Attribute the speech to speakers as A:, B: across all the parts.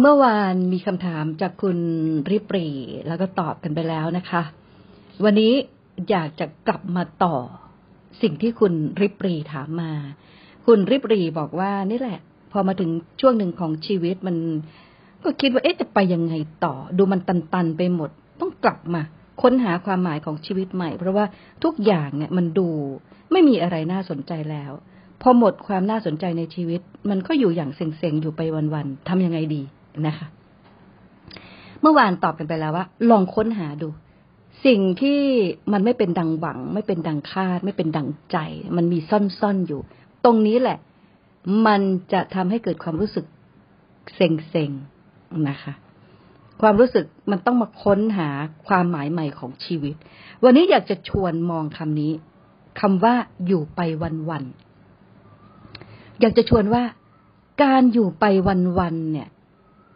A: เมื่อวานมีคำถามจากคุณริปรี แล้วก็ตอบกันไปแล้วนะคะ วันนี้อยากจะกลับมาต่อสิ่งที่คุณริปรีถามมา คุณริปรีบอกว่านี่แหละ พอมาถึงช่วงหนึ่งของชีวิตมัน ก็คิดว่าเอ๊ะจะไปยังไงต่อ ดูมันตันๆไปหมด ต้องกลับมาค้นหาความหมายของชีวิตใหม่ เพราะว่าทุกอย่างเนี่ยมันดูไม่มีอะไรน่าสนใจแล้ว พอหมดความน่าสนใจในชีวิต มันก็อยู่อย่างเซ็งๆอยู่ไปวันๆทำยังไงดี นะคะ เมื่อวานตอบกันไปแล้วว่า ลองค้นหาดู สิ่งที่มันไม่เป็นดังหวัง ไม่เป็นดังคาด ไม่เป็นดังใจ มันมีซ่อนๆอยู่ ตรงนี้แหละ มันจะทำให้เกิดความรู้สึกเซ็งๆนะคะ ความรู้สึกมันต้องมาค้นหาความหมายใหม่ของชีวิต วันนี้อยากจะชวนมองคำนี้คำว่าอยู่ไปวันๆอยากจะชวนว่า การอยู่ไปวันๆเนี่ย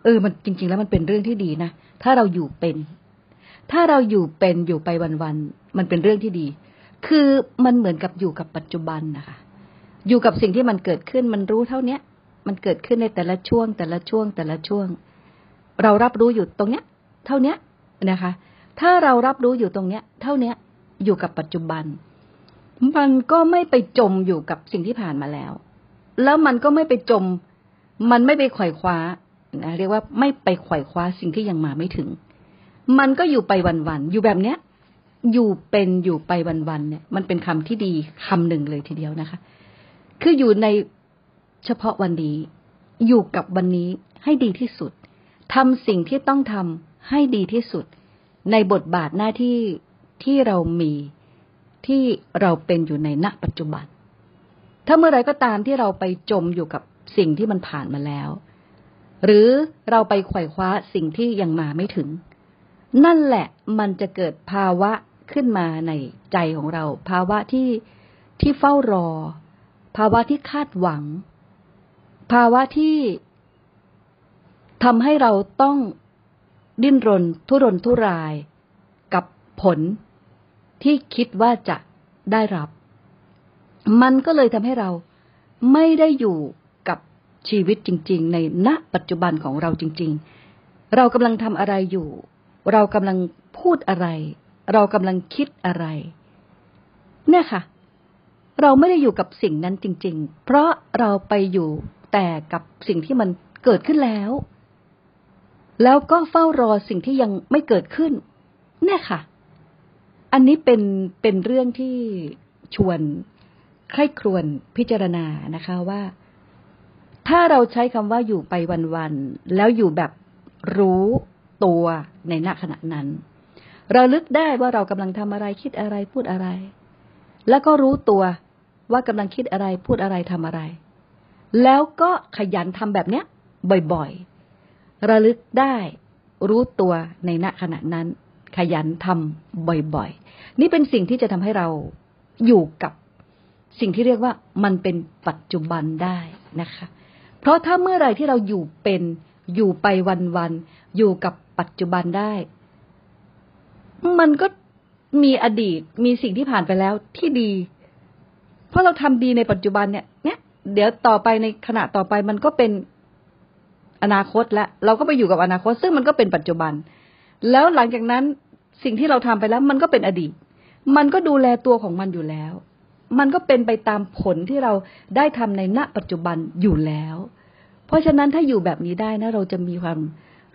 A: เออ มันจริง ๆ แล้วมันเป็นเรื่องที่ดีนะ ถ้าเราอยู่เป็น ถ้าเราอยู่เป็นอยู่ไปวันๆ มันเป็นเรื่องที่ดี คือมันเหมือนกับอยู่กับปัจจุบันนะคะ อยู่กับสิ่งที่มันเกิดขึ้น มันรู้เท่าเนี้ย มันเกิดขึ้นในแต่ละช่วง แต่ละช่วง แต่ละช่วง เรารับรู้อยู่ตรงเนี้ย เท่าเนี้ยนะคะ ถ้าเรารับรู้อยู่ตรงเนี้ย เท่าเนี้ย อยู่กับปัจจุบัน มันก็ไม่ไปจมอยู่กับสิ่งที่ผ่านมาแล้ว แล้วมันก็ไม่ไปจม มันไม่ไปไขว่คว้า นะเรียกว่าไม่ไปไขว่คว้าสิ่งที่ยังมาไม่ถึง มันก็อยู่ไปวันๆอยู่แบบเนี้ย อยู่เป็นอยู่ไปวันๆเนี่ย มันเป็นคำที่ดีคำหนึ่งเลยทีเดียวนะคะ คืออยู่ในเฉพาะวันนี้ อยู่กับวันนี้ให้ดีที่สุดทำสิ่งที่ต้องทำให้ดีที่สุด ในบทบาทหน้าที่ที่เรามีที่เราเป็นอยู่ในณปัจจุบัน ถ้าเมื่อไรก็ตามที่เราไปจมอยู่กับสิ่งที่มันผ่านมาแล้ว หรือเราไปไขว่คว้าสิ่งที่ยังมาไม่ถึง นั่นแหละมันจะเกิดภาวะขึ้นมาในใจของเรา ภาวะที่ที่เฝ้ารอ ภาวะที่คาดหวัง ภาวะที่ทำให้เราต้องดิ้นรนทุรนทุรายกับผลที่คิดว่าจะได้รับ มันก็เลยทำให้เราไม่ได้อยู่ ชีวิตจริง ๆ ในณปัจจุบันของเราจริง ๆ เรากำลังทำอะไรอยู่ เรากำลังพูดอะไร เรากำลังคิดอะไร เนี่ยค่ะ เราไม่ได้อยู่กับสิ่งนั้นจริง ๆ เพราะเราไปอยู่แต่กับสิ่งที่มันเกิดขึ้นแล้ว แล้วก็เฝ้ารอสิ่งที่ยังไม่เกิดขึ้น เนี่ยค่ะ อันนี้เป็นเป็นเรื่องที่ชวนใคร่ครวญพิจารณานะคะว่า ถ้าเราใช้คำว่าอยู่ไปวันๆแล้วอยู่แบบรู้ตัวในณขณะนั้น เราลึกได้ว่าเรากำลังทำอะไรคิดอะไรพูดอะไร แล้วก็รู้ตัวว่ากำลังคิดอะไรพูดอะไรทำอะไร แล้วก็ขยันทำแบบเนี้ย บ่อยๆ ระลึกได้รู้ตัวในณขณะนั้น ขยันทำบ่อยๆ นี่เป็นสิ่งที่จะทำให้เราอยู่กับสิ่งที่เรียกว่ามันเป็นปัจจุบันได้นะคะ เพราะถ้าเมื่อไรที่เราอยู่เป็น อยู่ไปวันๆอยู่กับปัจจุบันได้ มันก็มีอดีตมีสิ่งที่ผ่านไปแล้วที่ดี เพราะเราทำดีในปัจจุบันเนี่ยเนี่ย เดี๋ยวต่อไปในขณะต่อไปมันก็เป็นอนาคตแล้วเราก็ไปอยู่กับอนาคต ซึ่งมันก็เป็นปัจจุบัน แล้วหลังจากนั้นสิ่งที่เราทำไปแล้ว มันก็เป็นอดีต มันก็ดูแลตัวของมันอยู่แล้ว มันก็เป็นไปตามผลที่เราได้ทำในณปัจจุบันอยู่แล้ว เพราะฉะนั้นถ้าอยู่แบบนี้ได้นะ เราจะมีความ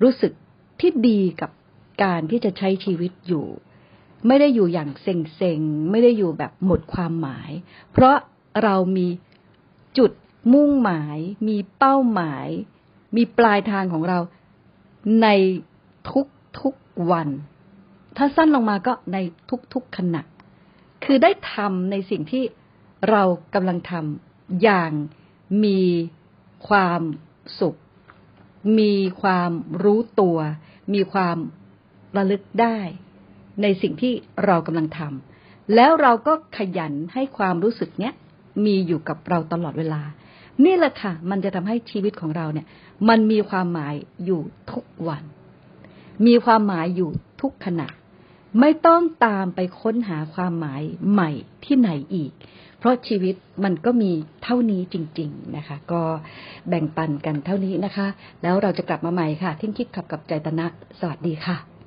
A: รู้สึกที่ดีกับการที่จะใช้ชีวิตอยู่ ไม่ได้อยู่อย่างเซ็งๆ ไม่ได้อยู่แบบหมดความหมาย เพราะเรามีจุดมุ่งหมาย มีเป้าหมาย มีปลายทางของเราในทุกๆวัน ถ้าสั้นลงมาก็ในทุกๆขณะ คือได้ทำในสิ่งที่เรากำลังทำอย่างมีความสุข มีความรู้ตัว มีความระลึกได้ ในสิ่งที่เรากำลังทำแล้วเราก็ขยันให้ความรู้สึกเนี้ยมีอยู่กับเราตลอดเวลา นี่แหละค่ะ มันจะทำให้ชีวิตของเราเนี่ย มันมีความหมายอยู่ทุกวัน มีความหมายอยู่ทุกขณะ ไม่ต้องตามไปค้นหาความหมายใหม่ที่ไหนอีก เพราะชีวิตมันก็มีเท่านี้จริง ๆนะคะ ก็แบ่งปันกันเท่านี้นะคะ แล้วเราจะกลับมาใหม่ค่ะ ทิ้งคิดขับกับใจตนะ สวัสดีค่ะ